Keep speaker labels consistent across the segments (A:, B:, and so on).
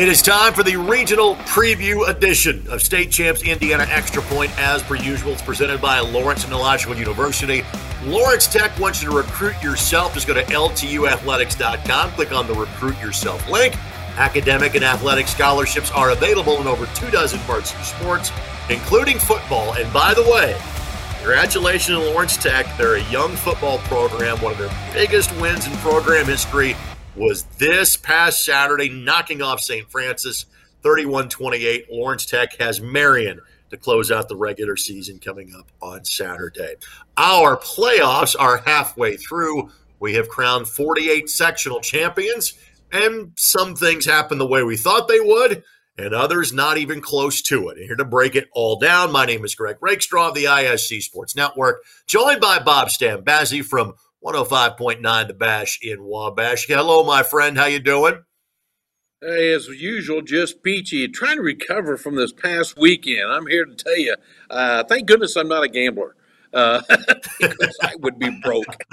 A: It is time for the regional preview edition of State Champs Indiana Extra Point. As per usual, it's presented by Lawrence Technological University. Lawrence Tech wants you to recruit yourself. Just go to ltuathletics.com, click on the Recruit Yourself link. Academic and athletic scholarships are available in over two dozen varsity sports, including football. And by the way, congratulations to Lawrence Tech. They're a young football program, one of their biggest wins in program history was this past Saturday, knocking off St. Francis 31 28. Lawrence Tech has Marion to close out the regular season coming up on Saturday. Our playoffs are halfway through. We have crowned 48 sectional champions, and some things happen the way we thought they would, and others not even close to it. here to break it all down, my name is Greg Rakestraw of the ISC Sports Network, joined by Bob Stambazzi from 105.9 The Bash in Wabash. Hello, my friend. How you doing?
B: Hey, as usual, just peachy. Trying to recover from this past weekend. I'm here to tell you, uh, thank goodness I'm not a gambler uh, because I would be broke.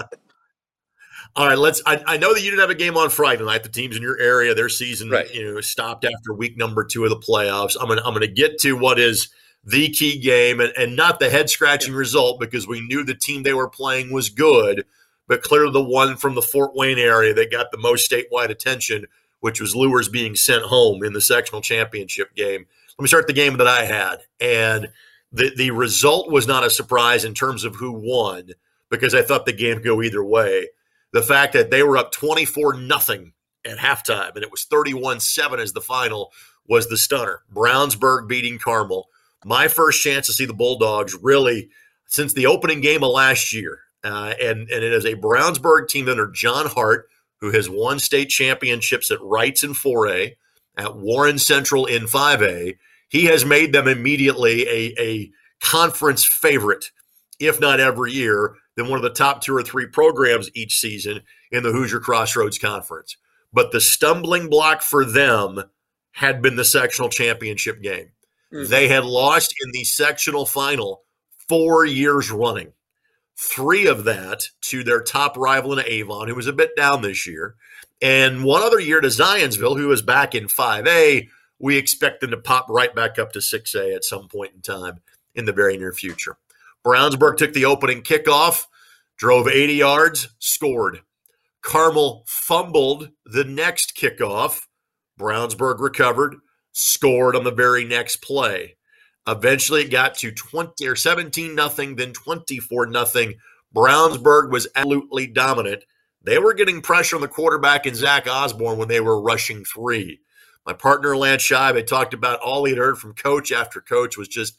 A: All right, let's. I, I, know that you didn't have a game on Friday night. The teams in your area, their season, right. you know, stopped after week number two of the playoffs. I'm gonna, I'm gonna get to what is the key game and, and not the head scratching yeah. result because we knew the team they were playing was good but clearly the one from the Fort Wayne area that got the most statewide attention, which was Luers being sent home in the sectional championship game. Let me start the game that I had. And the, the result was not a surprise in terms of who won because I thought the game could go either way. The fact that they were up 24 nothing at halftime and it was 31 7 as the final was the stunner. Brownsburg beating Carmel. My first chance to see the Bulldogs really since the opening game of last year. Uh, and, and it is a Brownsburg team under John Hart, who has won state championships at Wrights in 4A, at Warren Central in 5A. He has made them immediately a, a conference favorite, if not every year, than one of the top two or three programs each season in the Hoosier Crossroads Conference. But the stumbling block for them had been the sectional championship game. Mm-hmm. They had lost in the sectional final four years running three of that to their top rival in Avon, who was a bit down this year, and one other year to Zionsville, who is back in 5A. We expect them to pop right back up to 6A at some point in time in the very near future. Brownsburg took the opening kickoff, drove 80 yards, scored. Carmel fumbled the next kickoff. Brownsburg recovered, scored on the very next play. Eventually, it got to 20 or 17 nothing, then 24 nothing. Brownsburg was absolutely dominant. They were getting pressure on the quarterback and Zach Osborne when they were rushing three. My partner Lance Scheib had talked about all he'd heard from coach after coach was just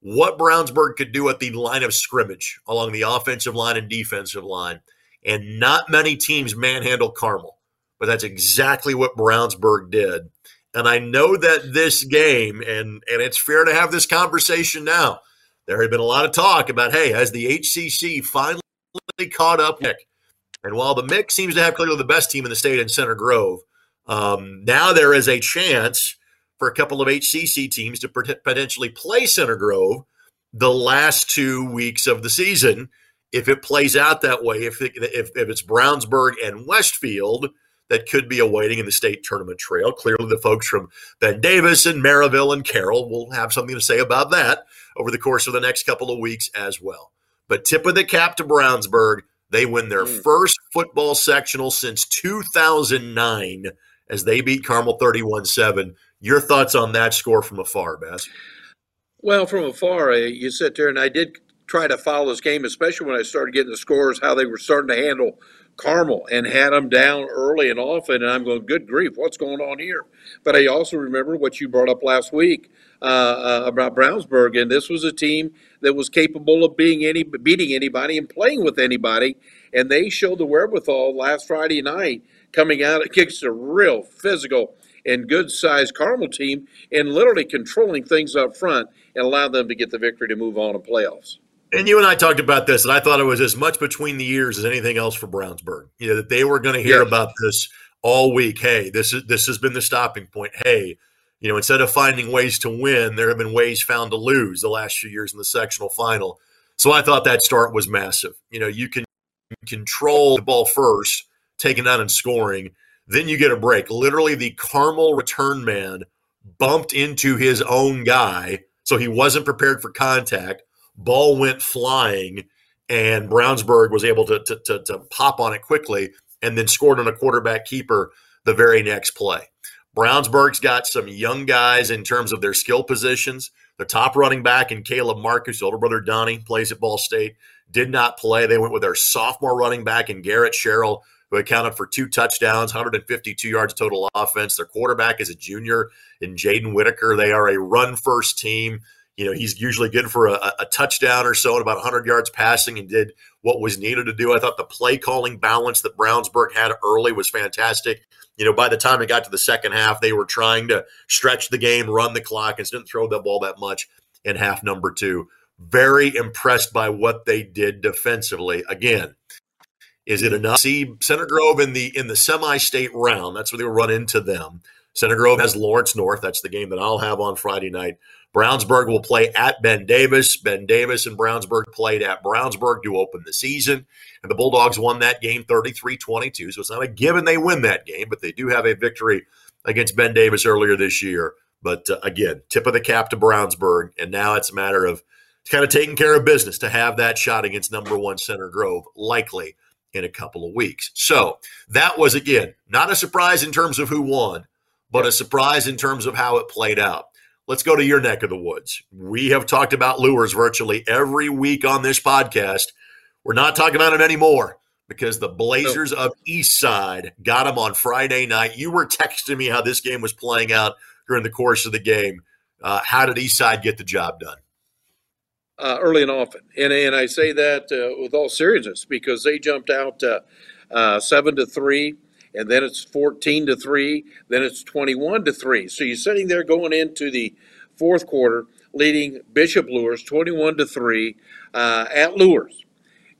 A: what Brownsburg could do at the line of scrimmage along the offensive line and defensive line. And not many teams manhandle Carmel, but that's exactly what Brownsburg did. And I know that this game, and and it's fair to have this conversation now. There had been a lot of talk about, hey, has the HCC finally caught up Mick? And while the Mick seems to have clearly the best team in the state in Center Grove, um, now there is a chance for a couple of HCC teams to potentially play Center Grove the last two weeks of the season. If it plays out that way, if it, if, if it's Brownsburg and Westfield – that could be awaiting in the state tournament trail. Clearly, the folks from Ben Davis and Merrillville and Carroll will have something to say about that over the course of the next couple of weeks as well. But tip of the cap to Brownsburg. They win their mm. first football sectional since 2009 as they beat Carmel 31 7. Your thoughts on that score from afar, Bass?
B: Well, from afar, you sit there and I did try to follow this game, especially when I started getting the scores, how they were starting to handle Carmel and had them down early and often. And I'm going, good grief, what's going on here? But I also remember what you brought up last week uh, uh, about Brownsburg, and this was a team that was capable of being any beating anybody and playing with anybody, and they showed the wherewithal last Friday night coming out against a real physical and good sized Carmel team and literally controlling things up front and allow them to get the victory to move on to playoffs.
A: And you and I talked about this, and I thought it was as much between the years as anything else for Brownsburg. You know that they were going to hear yes. about this all week. Hey, this is this has been the stopping point. Hey, you know, instead of finding ways to win, there have been ways found to lose the last few years in the sectional final. So I thought that start was massive. You know, you can control the ball first, taking out and scoring, then you get a break. Literally, the Carmel return man bumped into his own guy, so he wasn't prepared for contact Ball went flying, and Brownsburg was able to, to, to, to pop on it quickly and then scored on a quarterback keeper the very next play. Brownsburg's got some young guys in terms of their skill positions. The top running back and Caleb Marcus, older brother Donnie, plays at Ball State, did not play. They went with their sophomore running back and Garrett Sherrill, who accounted for two touchdowns, 152 yards total offense. Their quarterback is a junior in Jaden Whitaker. They are a run first team. You know, he's usually good for a, a touchdown or so and about 100 yards passing and did what was needed to do. I thought the play calling balance that Brownsburg had early was fantastic. You know, by the time it got to the second half, they were trying to stretch the game, run the clock, and didn't throw the ball that much in half number two. Very impressed by what they did defensively. Again, is it enough? See Center Grove in the in the semi-state round. That's where they run into them. Center Grove has Lawrence North. That's the game that I'll have on Friday night. Brownsburg will play at Ben Davis. Ben Davis and Brownsburg played at Brownsburg to open the season. And the Bulldogs won that game 33 22. So it's not a given they win that game, but they do have a victory against Ben Davis earlier this year. But uh, again, tip of the cap to Brownsburg. And now it's a matter of kind of taking care of business to have that shot against number one Center Grove, likely in a couple of weeks. So that was, again, not a surprise in terms of who won, but a surprise in terms of how it played out. Let's go to your neck of the woods. We have talked about Luers virtually every week on this podcast. We're not talking about it anymore because the Blazers of East Side got them on Friday night. You were texting me how this game was playing out during the course of the game. Uh, how did East Side get the job done?
B: Uh, early and often, and and I say that uh, with all seriousness because they jumped out uh, uh, seven to three and then it's 14 to 3, then it's 21 to 3. So you're sitting there going into the fourth quarter, leading Bishop Luers 21 to 3 uh, at Luers.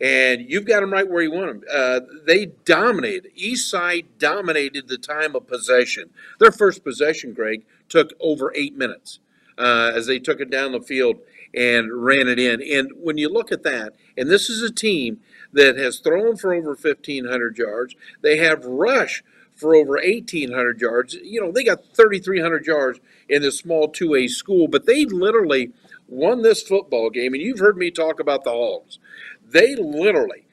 B: And you've got them right where you want them. Uh, they dominated. East Side dominated the time of possession. Their first possession, Greg, took over eight minutes uh, as they took it down the field and ran it in. And when you look at that, and this is a team that has thrown for over 1,500 yards. They have rushed for over 1,800 yards. You know, they got 3,300 yards in this small 2A school, but they literally won this football game. And you've heard me talk about the Hogs. They literally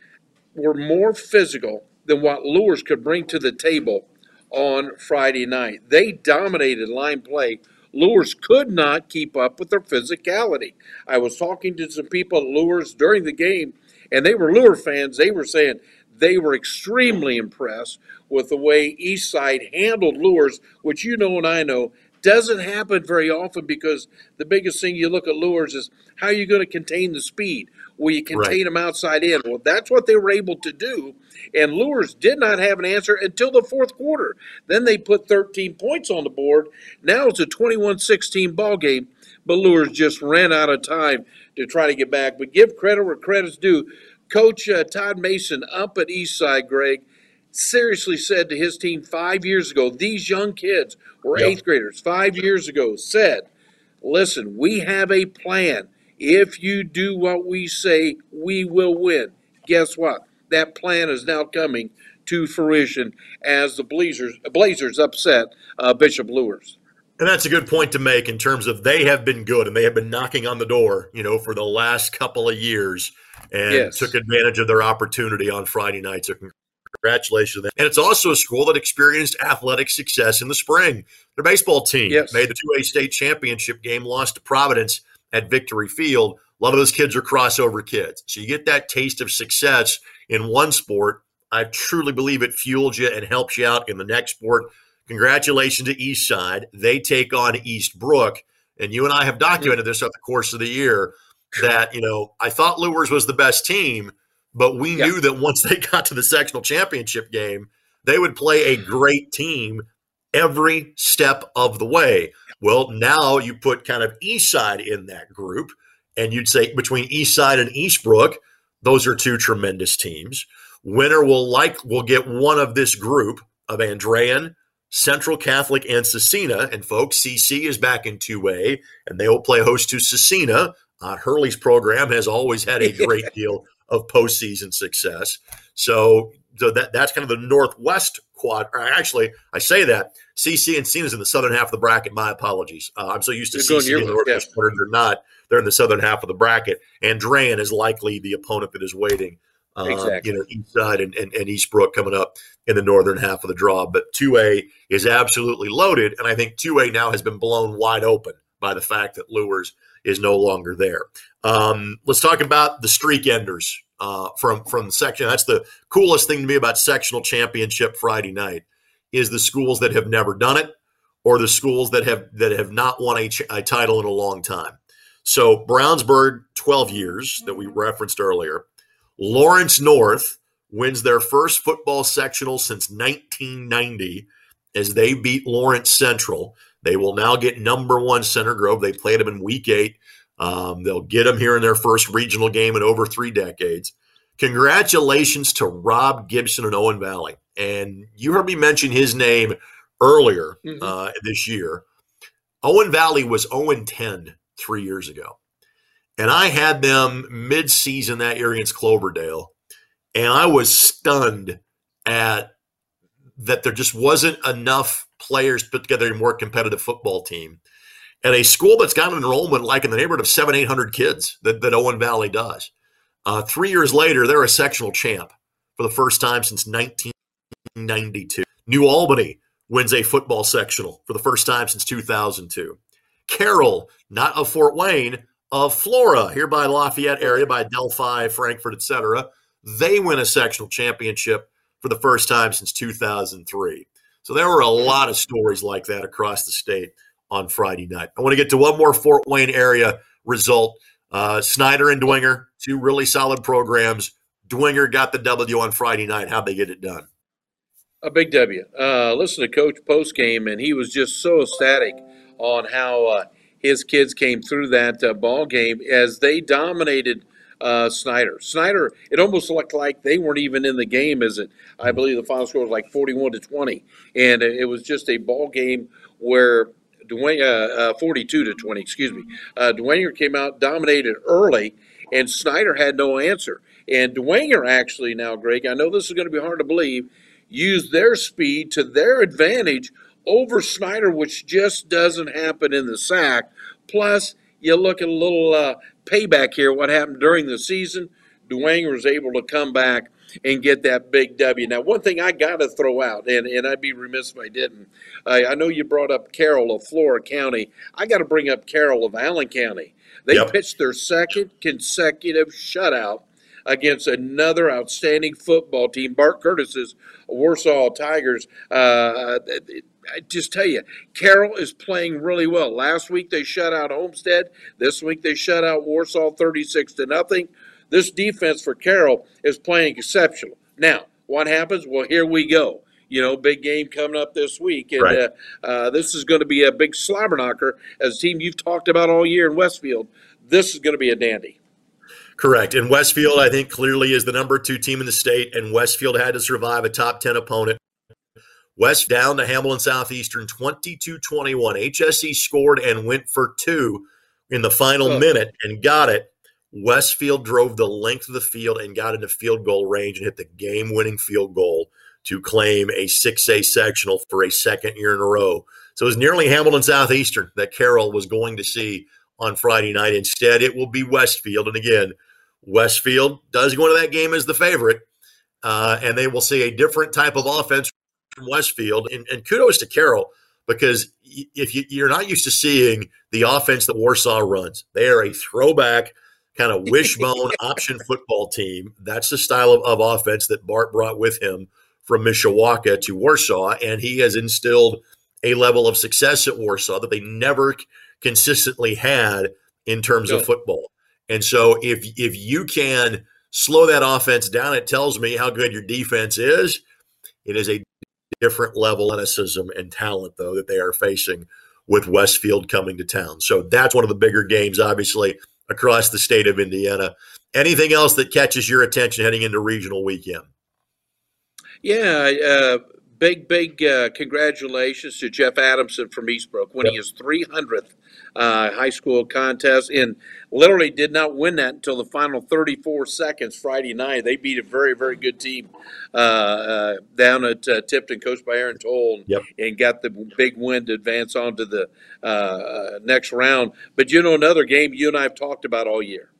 B: were more physical than what Luers could bring to the table on Friday night. They dominated line play. Luers could not keep up with their physicality. I was talking to some people at Luers during the game and they were Lure fans. They were saying they were extremely impressed with the way Eastside handled Luers, which you know and I know doesn't happen very often because the biggest thing you look at Luers is how are you going to contain the speed? Will you contain right. them outside in? Well, that's what they were able to do. And Luers did not have an answer until the fourth quarter. Then they put 13 points on the board. Now it's a 21 16 ball game, but Luers just ran out of time to try to get back. But give credit where credit's due. Coach uh, Todd Mason up at Eastside, Greg, seriously said to his team five years ago, these young kids were yep. eighth graders five years ago, said, listen, we have a plan. If you do what we say, we will win. Guess what? That plan is now coming to fruition as the Blazers, Blazers upset uh, Bishop Luers.
A: And that's a good point to make in terms of they have been good and they have been knocking on the door, you know, for the last couple of years and yes. took advantage of their opportunity on Friday night. So congratulations to them. And it's also a school that experienced athletic success in the spring. Their baseball team yes. made the 2A state championship game, lost to Providence at Victory Field. A lot of those kids are crossover kids. So you get that taste of success in one sport. I truly believe it fuels you and helps you out in the next sport. Congratulations to East Side. They take on Eastbrook. and you and I have documented mm. this over the course of the year that you know I thought Luers was the best team, but we yeah. knew that once they got to the sectional championship game, they would play a great team every step of the way. Well, now you put kind of East Side in that group, and you'd say between East Side and Eastbrook, those are two tremendous teams. Winner will like will get one of this group of Andrean, Central Catholic, and Scecina. And folks, CC is back in 2A, and they will play host to Scecina. Uh, Hurley's program has always had a great deal of postseason success. So, so that that's kind of the northwest quad. actually, I say that CC and Scecina is in the southern half of the bracket. My apologies. Uh, I'm so used to You're CC in the northwest corner. They're not. They're in the southern half of the bracket. Andrean is likely the opponent that is waiting. Uh, exactly. You know, East Side and, and, and Eastbrook coming up in the northern half of the draw. But 2A is absolutely loaded. And I think 2A now has been blown wide open by the fact that Luers is no longer there. Um, let's talk about the streak enders uh, from from the section. That's the coolest thing to me about sectional championship Friday night is the schools that have never done it or the schools that have that have not won a, a title in a long time. So Brownsburg, 12 years that we referenced earlier. Lawrence North wins their first football sectional since 1990 as they beat Lawrence Central. They will now get number one Center Grove. They played them in week eight. Um, they'll get them here in their first regional game in over three decades. Congratulations to Rob Gibson and Owen Valley. And you heard me mention his name earlier mm-hmm. uh, this year. Owen Valley was 0 10 three years ago. And I had them mid season that year against Cloverdale. And I was stunned at that there just wasn't enough players put together a more competitive football team. And a school that's got an enrollment like in the neighborhood of seven, 800 kids that, that Owen Valley does. Uh, three years later, they're a sectional champ for the first time since 1992. New Albany wins a football sectional for the first time since 2002. Carroll, not of Fort Wayne, of Flora, here by Lafayette area, by Delphi, Frankfort, etc. They win a sectional championship for the first time since 2003. So there were a lot of stories like that across the state on Friday night. I want to get to one more Fort Wayne area result. Uh, Snyder and Dwenger, two really solid programs. Dwenger got the W on Friday night. How'd they get it done?
B: A big W. Uh, listen to Coach post game, and he was just so ecstatic on how uh, his kids came through that uh, ball game as they dominated uh, Snyder. Snyder, it almost looked like they weren't even in the game. As it, I believe the final score was like forty-one to twenty, and it was just a ball game where Dwayne, uh, uh, forty-two to twenty, excuse me. Uh, Dwenger came out, dominated early, and Snyder had no answer. And Dwenger actually now, Greg, I know this is going to be hard to believe, used their speed to their advantage over Snyder, which just doesn't happen in the SAC. Plus, you look at a little uh, payback here, what happened during the season. Dwenger was able to come back and get that big W. Now, one thing I got to throw out, and, and I'd be remiss if I didn't. Uh, I know you brought up Carroll of Flora County. I got to bring up Carroll of Allen County. They yep. pitched their second consecutive shutout against another outstanding football team, Bart Curtis's Warsaw Tigers. Uh, I just tell you, Carroll is playing really well. Last week they shut out Homestead. This week they shut out Warsaw 36 to nothing. This defense for Carroll is playing exceptional. Now, what happens? Well, here we go. You know, big game coming up this week, and right. uh, uh, this is going to be a big slobber knocker as a team you've talked about all year in Westfield. This is going to be a dandy.
A: Correct. And Westfield, I think, clearly is the number two team in the state, and Westfield had to survive a top 10 opponent. West down to Hamilton Southeastern 22 21. HSE scored and went for two in the final oh. minute and got it. Westfield drove the length of the field and got into field goal range and hit the game winning field goal to claim a 6A sectional for a second year in a row. So it was nearly Hamilton Southeastern that Carroll was going to see on Friday night. Instead, it will be Westfield. And again, Westfield does go into that game as the favorite, uh, and they will see a different type of offense from Westfield. And, and kudos to Carroll because if you, are not used to seeing the offense that Warsaw runs, they are a throwback kind of wishbone option football team. That's the style of, of offense that Bart brought with him from Mishawaka to Warsaw, and he has instilled a level of success at Warsaw that they never consistently had in terms of football. And so if if you can slow that offense down, it tells me how good your defense is. It is a different level of athleticism and talent, though, that they are facing with Westfield coming to town. So that's one of the bigger games, obviously, across the state of Indiana. Anything else that catches your attention heading into regional weekend?
B: Yeah, uh, big, big uh, congratulations to Jeff Adamson from Eastbrook winning yep. his 300th uh, high school contest and literally did not win that until the final 34 seconds Friday night. They beat a very, very good team uh, uh down at uh, Tipton, coached by Aaron Toll,
A: yep.
B: and got the big win to advance on to the uh, next round. But you know, another game you and I have talked about all year,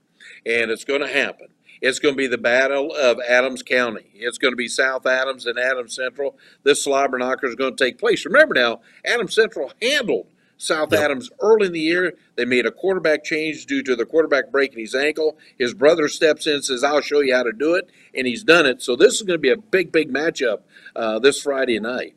B: and it's going to happen it's going to be the battle of Adams County. It's going to be South Adams and Adams Central. This slobber knocker is going to take place. Remember now, Adams Central handled South yep. Adams early in the year. They made a quarterback change due to the quarterback breaking his ankle. His brother steps in and says, I'll show you how to do it. And he's done it. So this is going to be a big, big matchup uh, this Friday night.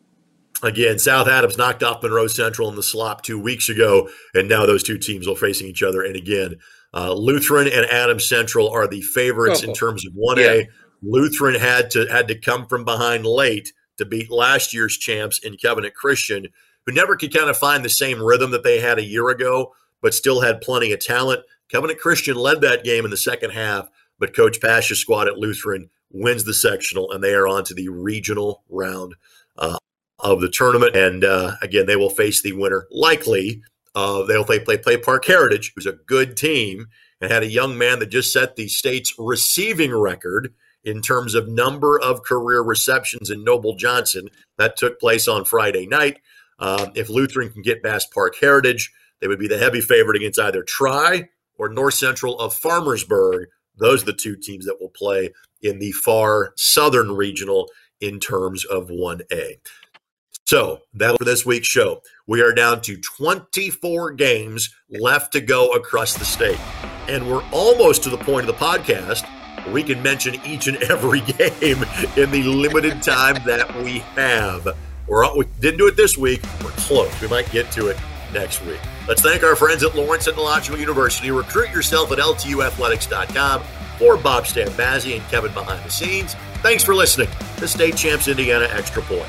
A: Again, South Adams knocked off Monroe Central in the slop two weeks ago, and now those two teams are facing each other. And again, uh, Lutheran and Adams Central are the favorites oh, in terms of 1A. Yeah. Lutheran had to had to come from behind late to beat last year's champs in Covenant Christian, who never could kind of find the same rhythm that they had a year ago, but still had plenty of talent. Covenant Christian led that game in the second half, but Coach Pasha's squad at Lutheran wins the sectional, and they are on to the regional round uh, of the tournament. And uh, again, they will face the winner likely uh, they'll play, play play Parke Heritage, who's a good team, and had a young man that just set the state's receiving record in terms of number of career receptions in Noble Johnson. That took place on Friday night. Uh, if Lutheran can get past Parke Heritage, they would be the heavy favorite against either Tri or North Central of Farmersburg. Those are the two teams that will play in the far southern regional in terms of 1A. So that for this week's show. We are down to 24 games left to go across the state. And we're almost to the point of the podcast where we can mention each and every game in the limited time that we have. We're, we didn't do it this week. We're close. We might get to it next week. Let's thank our friends at Lawrence Technological University. Recruit yourself at LTUathletics.com for Bob Stambazzi and Kevin behind the scenes. Thanks for listening to State Champs Indiana Extra Point.